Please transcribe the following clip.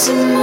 Música